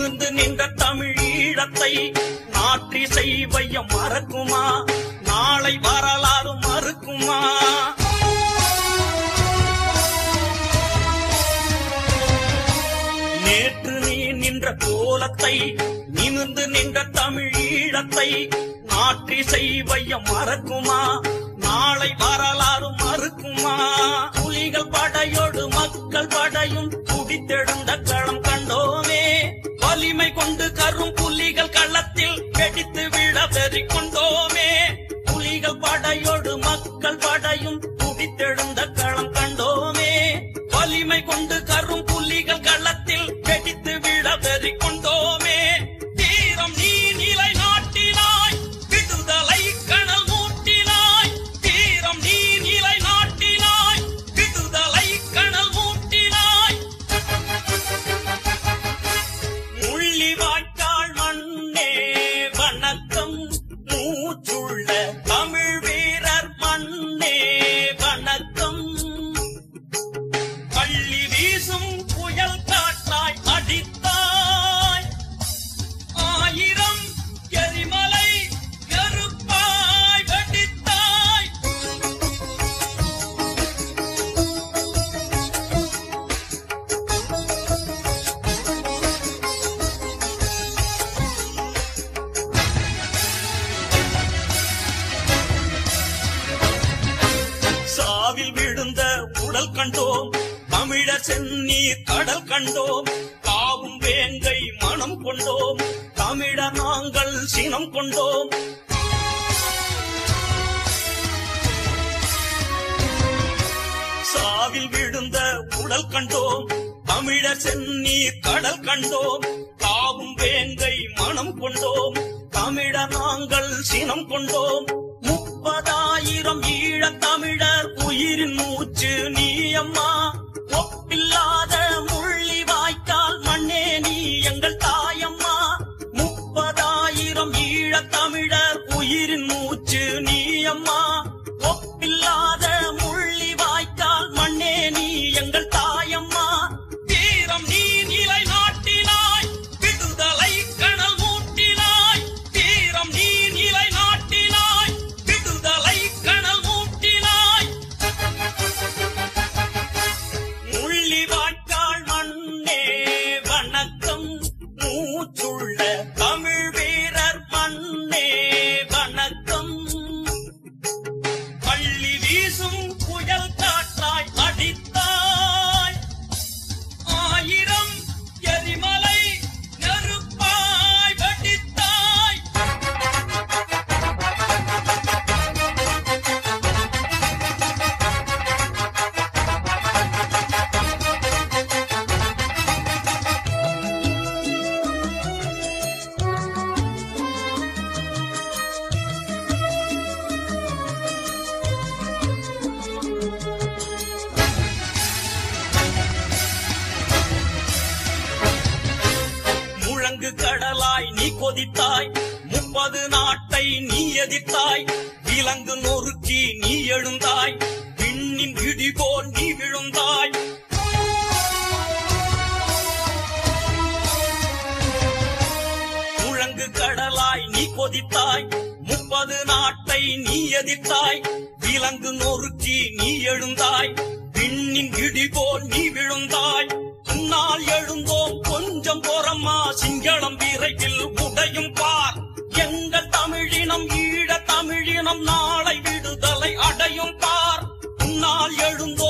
நிமிர்ந்து நின்ற தமிழீழத்தை நாற்றிசை வையம் மறக்குமா? நாளை வரலாறு மறுக்குமா? நேற்று நீ நின்ற கோலத்தை நிமிர்ந்து நின்ற தமிழீழத்தை நாற்றிசை வையம் மறக்குமா? நாளை வரலாறு மறுக்குமா? புலிகள் படையோடு மக்கள் படையும் குடித்தெழுந்த களம் கண்டோமே. வலிமை கொண்டு கரும் புலிகள் களத்தில் வெடித்து விழ வெறி கொண்டோமே புலிகள் படையோடு மக்கள் படையும் துடித்தெழுந்த களம் கண்டோமே. வலிமை கொண்டு கரும் கொண்டோம். தமிழர் நாங்கள் சினம் கொண்டோம். முப்பதாயிரம் ஈழ தமிழர் உயிரின் மூச்சு நீ அம்மா. ஒப்பில்லாத முள்ளி வாய்க்கால் மண்ணே நீ எங்கள் தாயம்மா. முப்பதாயிரம் ஈழ தமிழர் உயிரின் எழுந்தோ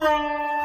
Bye.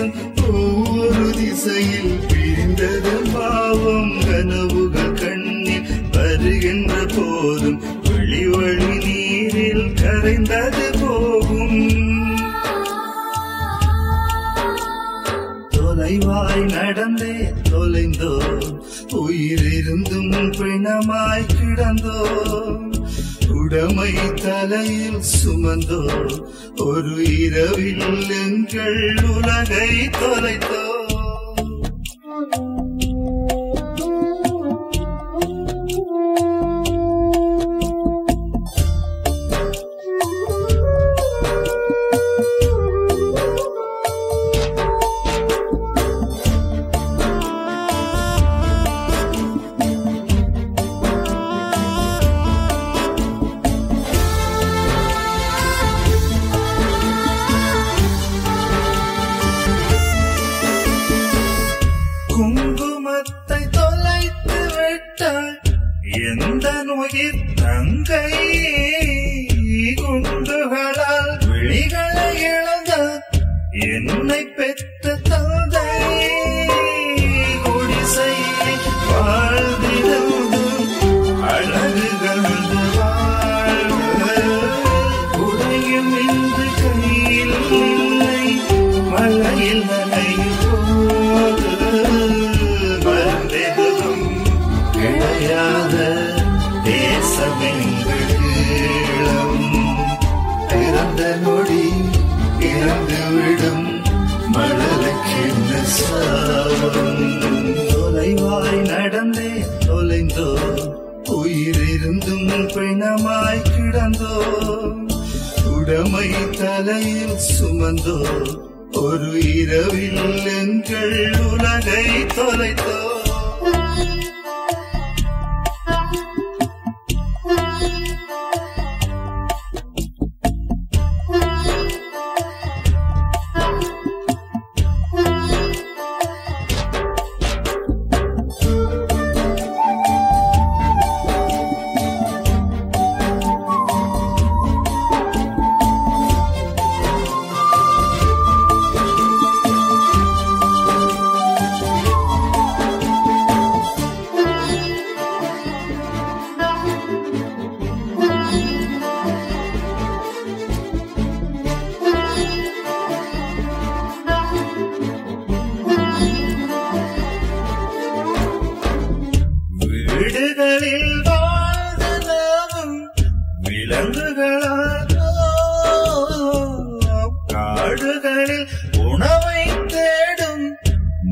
தேசம் ஒவ்வொரு திசையில் பிரிந்தது பாவம். கனவுகள் கண்ணில் வருகின்ற போதும் வெளிவழி நீரில் கரைந்தது போகும். தொலைவாய் நடந்தே தொலைந்தோ உயிரிருந்தும் பிணமாய் கிடந்தோ உடமை தலையில் சுமந்தோர் ஒரு இரவில் எங்கள் உலகை தொலைத்தோர். விட்டாள் எந்த நோயிர் தங்கை குண்டுகளால் விழிகளை இழந்தார் என்னை பெற்ற தலையில் சுமந்தோ ஒரு இரவில் எங்கள் உலகை தொலைத்தோ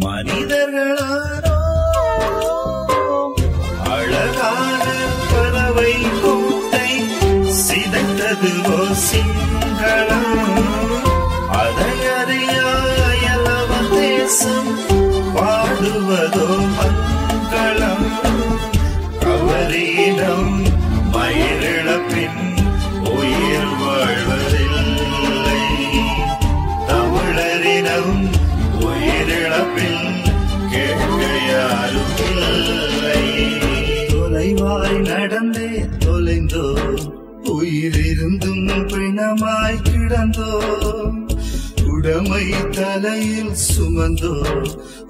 மனிதர்களானோ அழகான பறவை கூட்டை சிதைத்தது ஓ சிங்களம். அதனை அறியாயலவ தேசம் பாடுவதோ உடமை தலையில் சுமந்தோ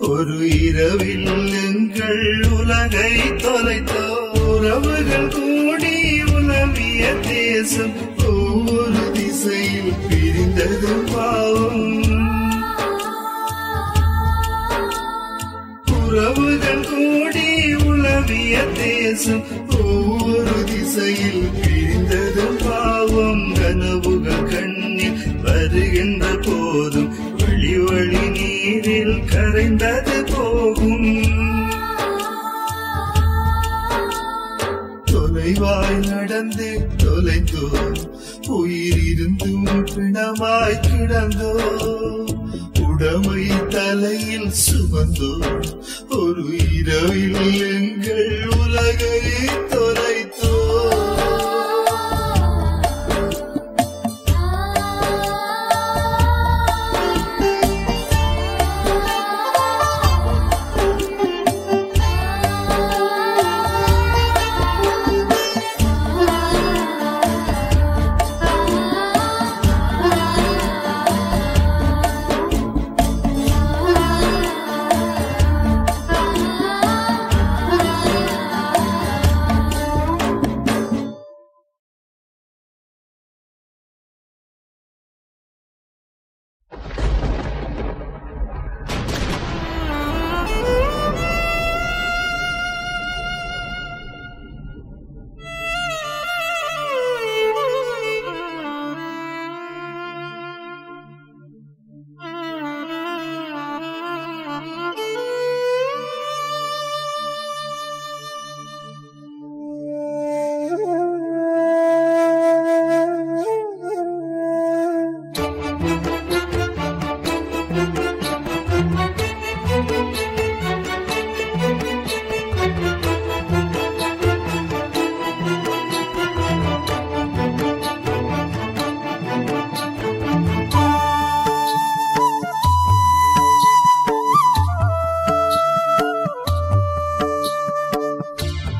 ஒரு இரவில் எங்கள் உலகை தொலைத்தோ உறவுகள் கூடி உலவிய தேசம் ஒவ்வொரு திசையில் பிரிந்தது பாவம். உறவுகள் கூடி உலவிய தேசம் ஒவ்வொரு திசையில் பிரிந்தது பாவம். கனவுகள் கண்ணில் வருகின்ற வழி நீரில் கரைந்தது போகும். தொலைவாய் நடந்து தொலைந்தோ உயிர் இருந்தும் பிணமாய் கிடந்தோ உடமை தலையில் சுமந்தோ ஒரு இரவில் எங்கள் உலகை தொலை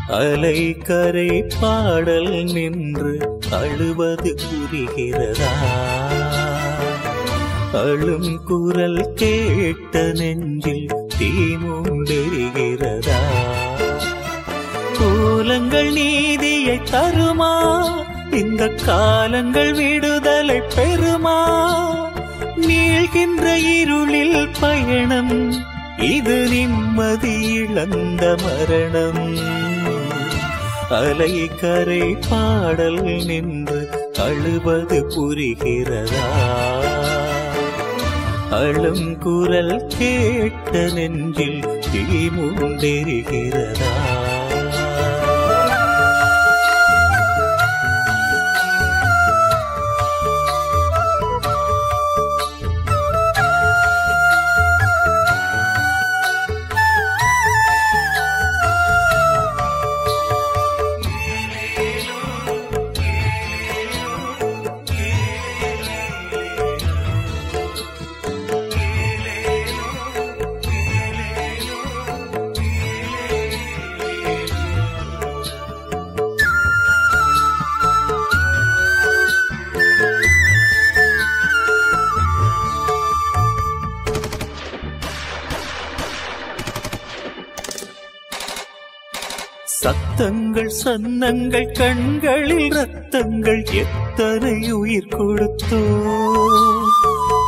அலை கரை பாடல் நின்று அழுவது புரிகிறதா? அழும் குரல் கேட்ட நெஞ்சில் தீமுண்டெரிகிறதா கூலங்கள் நீதியை தருமா? இந்த காலங்கள் விடுதலை பெறுமா? நீழ்கின்ற இருளில் பயணம் இது நிம்மதி இழந்த மரணம். அலை கரை பாடல் நின்று அழுவது புரிகிறதா? அழும் குரல் கேட்ட நெஞ்சில் தீமுண்டெரிகிறதா ரத்தங்கள் சன்னங்கள் கண்களில் ரத்தங்கள் எத்தனை உயிர் கொடுத்தோ?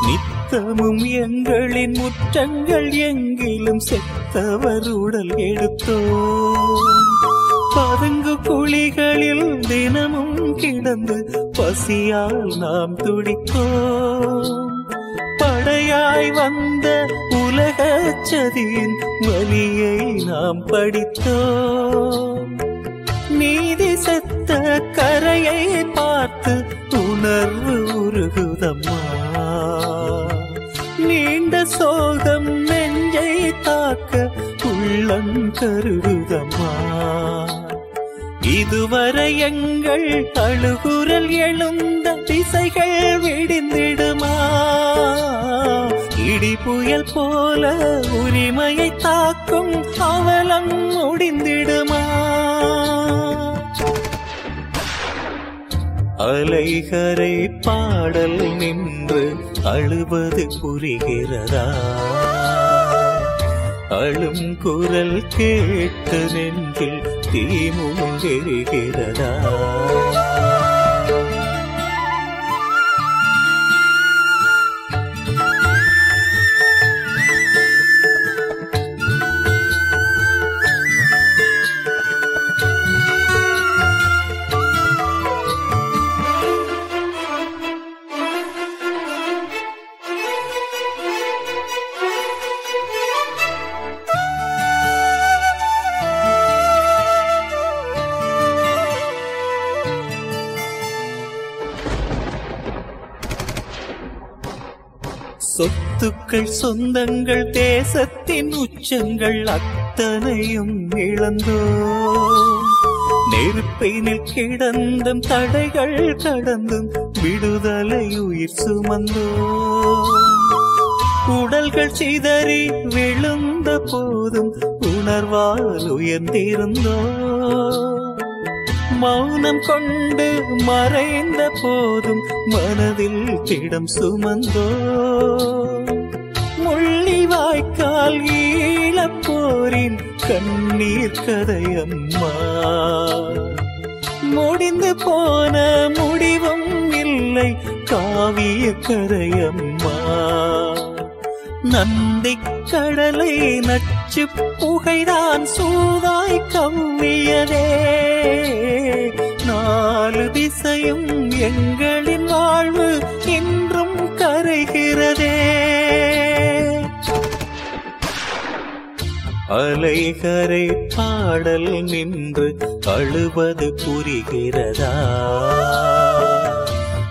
நித்தமும் எங்களின் முற்றங்கள் எங்கிலும் செத்தவர் உடல் எடுத்தோ? பதுங்கு குழிகளில் தினமும் கிடந்து பசியால் நாம் துடித்தோம் படையாய் வந்த உலக சதியின் வலியை நாம் படித்தோம். நீதி செத்த கரையை பார்த்து உண உணர்வு உருகுதம்மா. நீண்ட சோகம் நெஞ்சை தாக்க உள்ளம் கருகுதம்மா இதுவரை எங்கள் அழுகுரல் எழுந்த திசைகள் விடிந்திடுமா? இடி புயல் போல உரிமையை தாக்கும் அவலம் முடிந்திடுமா? அலைகரை பாடல் நின்று அழுவது புரிகிறதா? அழும் குரல் கேட்டு நெஞ்சில் தீமுகெரிகிறதா சொத்துக்கள் சொந்தங்கள் தேசத்தின் உச்சங்கள் அத்தனையும் இழந்தோ? நெருப்பினில் கிடந்தும் தடைகள் கடந்தும் விடுதலை உயிர் சுமந்தோ? உடல்கள் சிதறி விழுந்த போதும் உணர்வால் உயர்ந்திருந்தோ? மௌனம் கொண்டு மறைந்த போதும் மனதில் திடம் சுமந்தோ? ஈழப்போரின் கண்ணீர் கதையம்மா. முடிந்து போன முடிவும் இல்லை காவிய கதையம்மா. நந்தி கடலை நச்சு புகைதான் சூதாய் கம்மியதே நாலு திசையும் எங்களின் வாழ்வு இன்றும் கரைகிறதே. அலைகரை பாடல் நின்று அழுவது புரிகிறதா?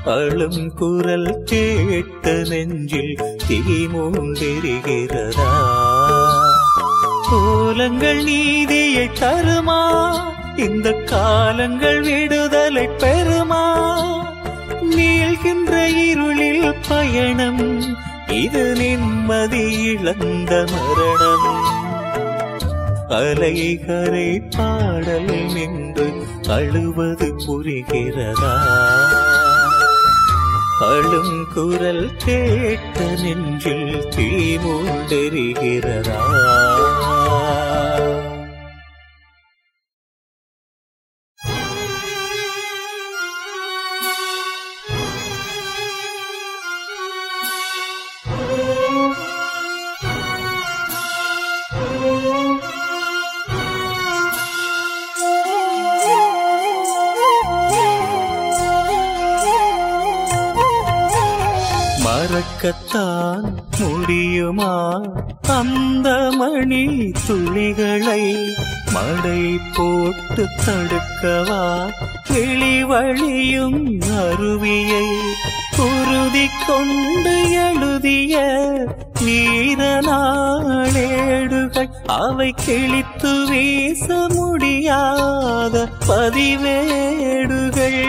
அழும் குரல் கேட்ட நெஞ்சில் தீமூண்டெரிகிறதா கோலங்கள் நீதியை தருமா? இந்த காலங்கள் விடுதலை பெறுமா? நீள்கின்ற இருளில் பயணம் இது நிம்மதி இழந்த மரணம். அலைகரை பாடல் நின்று அழுவது புரிகிறதா? அழும் குரல் கேட்ட நெஞ்சில் தீமூண்டெரிகிறதா பார்க்கத்தான் முடியுமா? அந்த மணி துளிகளை மடை போட்டு தடுக்கவா? வெளிவழியும் அருவியை உறுதி கொண்டு எழுதிய வீரநாளேடுகள் அவை கிழித்து வீச முடியாத பதிவேடுகள்.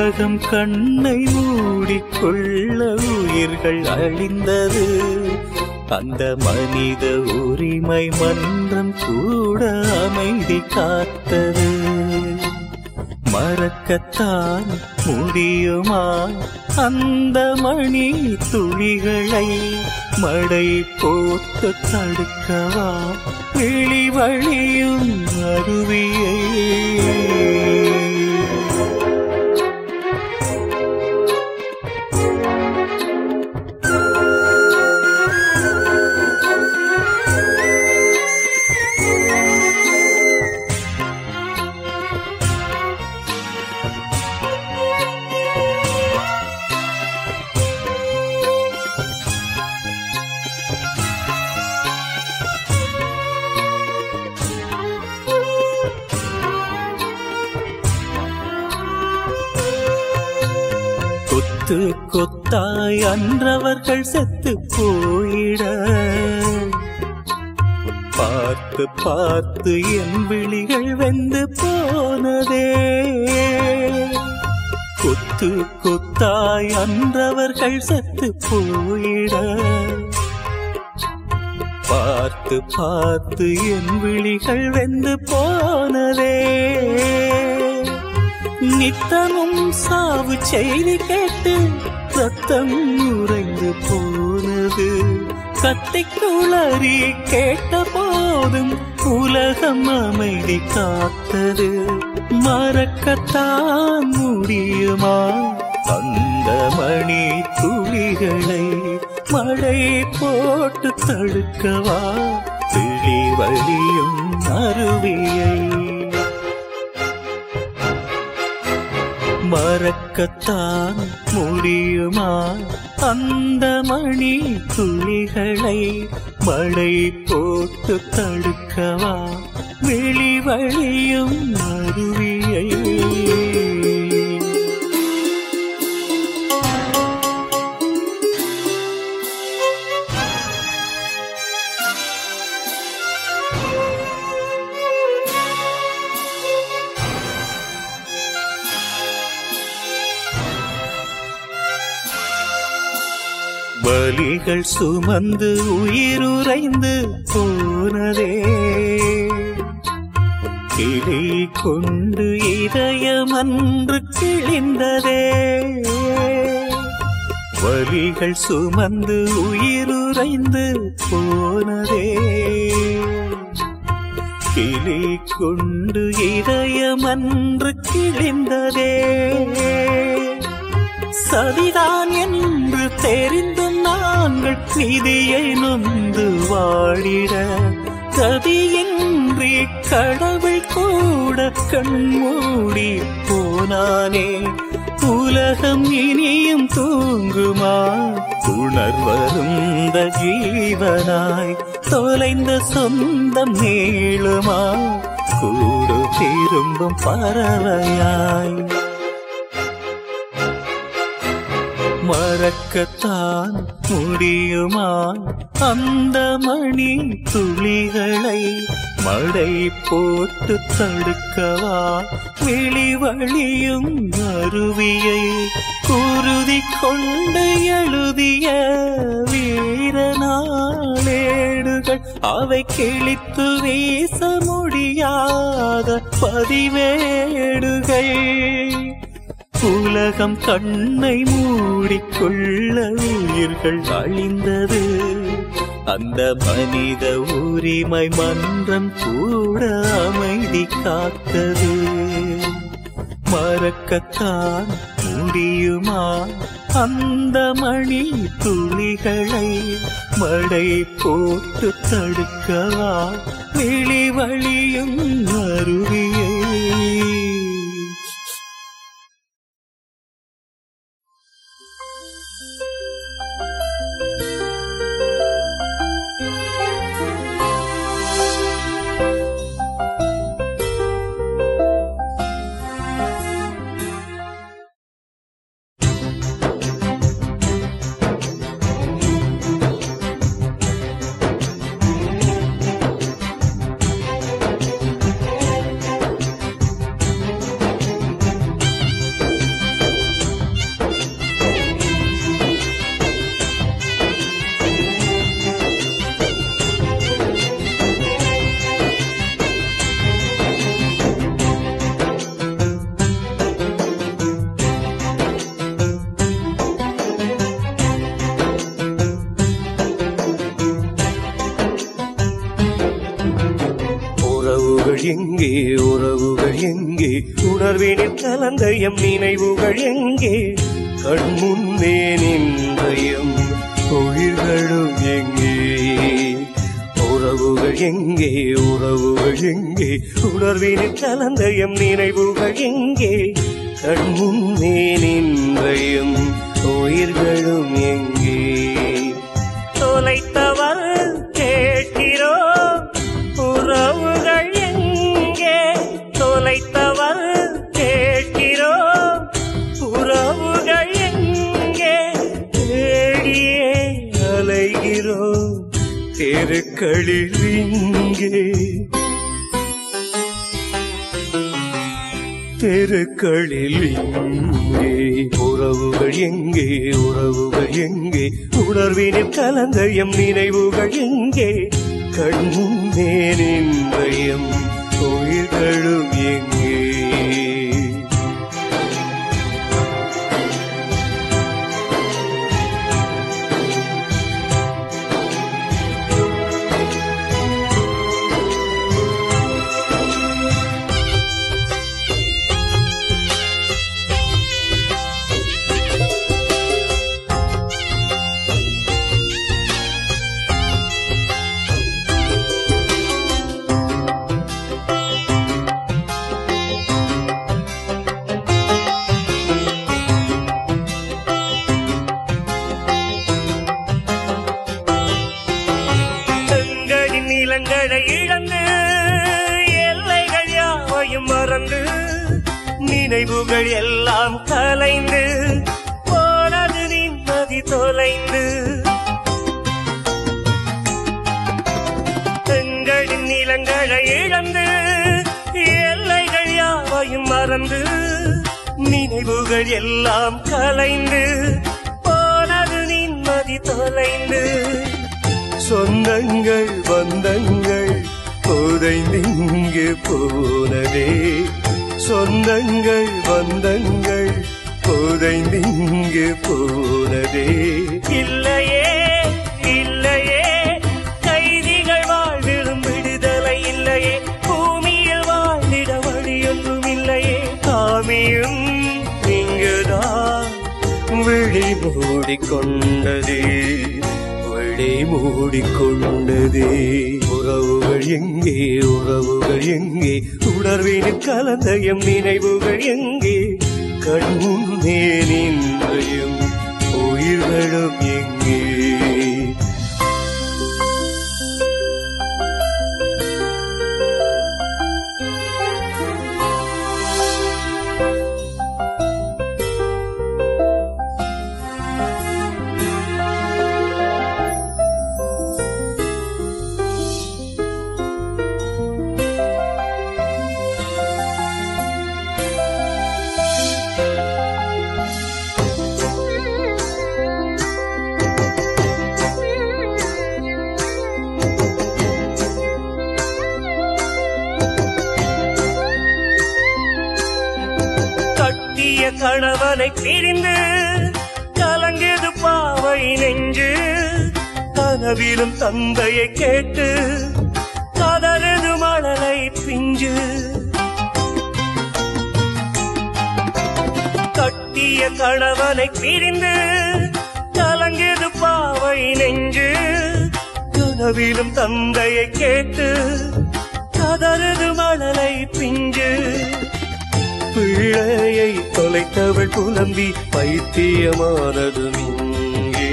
உலகம் கண்ணை மூடிக்கொள்ள உயிர்கள் அழிந்தது. அந்த மனித உரிமை மன்றம் கூட அமைதி காத்தது. மறக்கத்தான் முடியுமா அந்த மணி துளிகளை? மடை போட்டு தடுக்கவா வெளிவழியும் அருவியை? கொத்து கொத்தாய் அன்றவர்கள் செத்து போயிட. பார்த்து பார்த்து என் விழிகள் வெந்து போனதே. கொத்து கொத்தாய் அன்றவர்கள் செத்து போயிட. பார்த்து பார்த்து என் விழிகள் வெந்து போனதே. நித்தமும் சாவு செய்தி கேட்டு ரத்தம் உறைந்து போனது. கத்திக்குளறி கேட்ட போதும் உலகம் அமைதி காத்தது. மறக்கத்தான் முடியுமா? அந்த மணி துளிகளை மழை போட்டு தடுக்கவா? விழி வழியும் அருவியை மறக்கத்தான் முடியுமா? அந்த மணி துளிகளை மழை போட்டு தடுக்கவா? வெளிவழியும் அருவி வலிகள் சுமந்து உயிருரைந்து போனதே. கிளி கொண்டு இதயமன்று கிழிந்ததே. வலிகள் சுமந்து உயிருரைந்து போனதே. கிளி கொண்டு இதயமன்று கிழிந்ததே. சதிதான் என்று தெரிந்தும் நாங்கள் நிதியை நொந்து வாழிட கதியின்றி கடவுள் கூட கண்மூடி போனானே. உலகம் இனியும் தூங்குமா? உணர்வருந்த ஜீவனாய் தொலைந்த சொந்தம் நீளுமா? கூடு திரும்பும் பறவையாய் மறக்கத்தான் முடியுமா அந்த மணி துளிகளை மழை போட்டு தடுக்கவா? வெளிவழியும் அருவியை குருதி கொண்டு எழுதிய வீரநாளேடுகள் அவை கிழித்து வீச முடியாத பதிவேடுகள். உலகம் கண்ணை மூடிக்கொள்ள உயிர்கள் அழிந்தது அந்த மனித உரிமை மன்றம் கூட அமைதி காத்தது. மறக்கத்தான் முடியுமா அந்த மணி துளிகளை? மடை போட்டு தடுக்கவா? வெளிவழியும் அருவி தெருக்களிலிங்கே தெருக்களில் இங்கே. உறவுகள் எங்கே? உறவுகள் எங்கே? உணர்வினில் கலந்த எம் நினைவுகள் எங்கே? கண்முன்னே நின்றயம் உயிர்களும் எங்கே? நினைவுகள் எல்லாம் கலைந்து போனது நிம்மதி தொலைந்து. எங்களின் நிலங்களை இழந்து எல்லைகள் யாவையும் மறந்து நினைவுகள் எல்லாம் கலைந்து போனது நிம்மதி தொலைந்து. சொந்தங்கள் பந்தங்கள் புதைந்திங்கு போனதே. சொந்தங்கள் பந்தங்கள் புதைந்திங்கு போனதே. இல்லையே இல்லையே கைதிகள் வாழ்விடும் விடுதலை இல்லையே பூமியில் வாழ்ந்திட வழியொன்றும் இல்லையே. சாமியும் இங்குதான் விழி மூடிக்கொண்டதே விழி மூடிக்கொண்டதே. உறவுகள் எங்கே உறவுகள் எங்கே? உணர்வினில் கலந்த எம் நினைவுகள் எங்கே? கண்முன்னே நின்றையும் உயிர்களும் பிரிந்து கலங்கியது பாவை நெஞ்சு. கனவிலும் தந்தையை கேட்டு கதறது மணலை பிஞ்சு. கட்டிய கணவனை பிரிந்து கலங்கியது பாவை நெஞ்சு. கனவிலும் தந்தையை கேட்டு கதறது மணலை பிஞ்சு. பிள்ளையை தொலைத்தவள் புலம்பி பைத்தியமானது இங்கே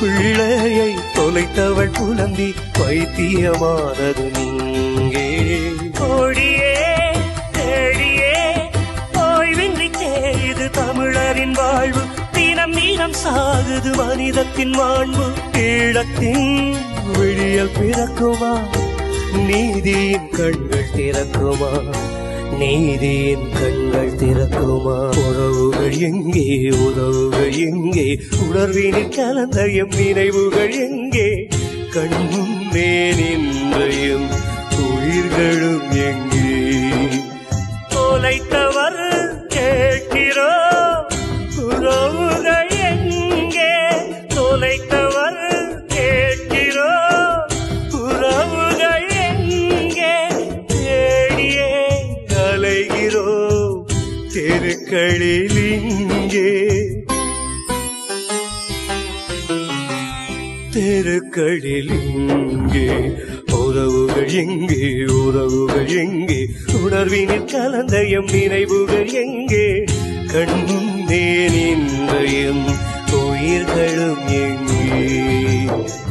பிள்ளையை தொலைத்தவள் புலம்பி பைத்தியமானது நீங்கே ஓடியே தேடியே ஓய்வின்றி தேயுது தமிழரின் வாழ்வு. தினம் நீளம் சாகுது மனிதத்தின் மாண்பு. ஈழத்தின் விழியல் பிறக்குமா? நீதியின் கண்கள் திறக்குமா? நீதியின் கண்கள் திறக்குமா? உறவுகள் எங்கே? உறவுகள் எங்கே? உணர்வினில் கலந்த எம் நினைவுகள் எங்கே? கண்ணும் நின்றையும் உயிர்களும் எங்கே? தொலைத்தவ தெருக்களில் இங்கே. தெருக்களில் இங்கே. உறவுகள் எங்கே உறவுகள் எங்கே. உணர்வினில் கலந்த எம் நினைவுகள் எங்கே. கண்முன்னே நின்ற எம் உயிர்களும் எங்கே.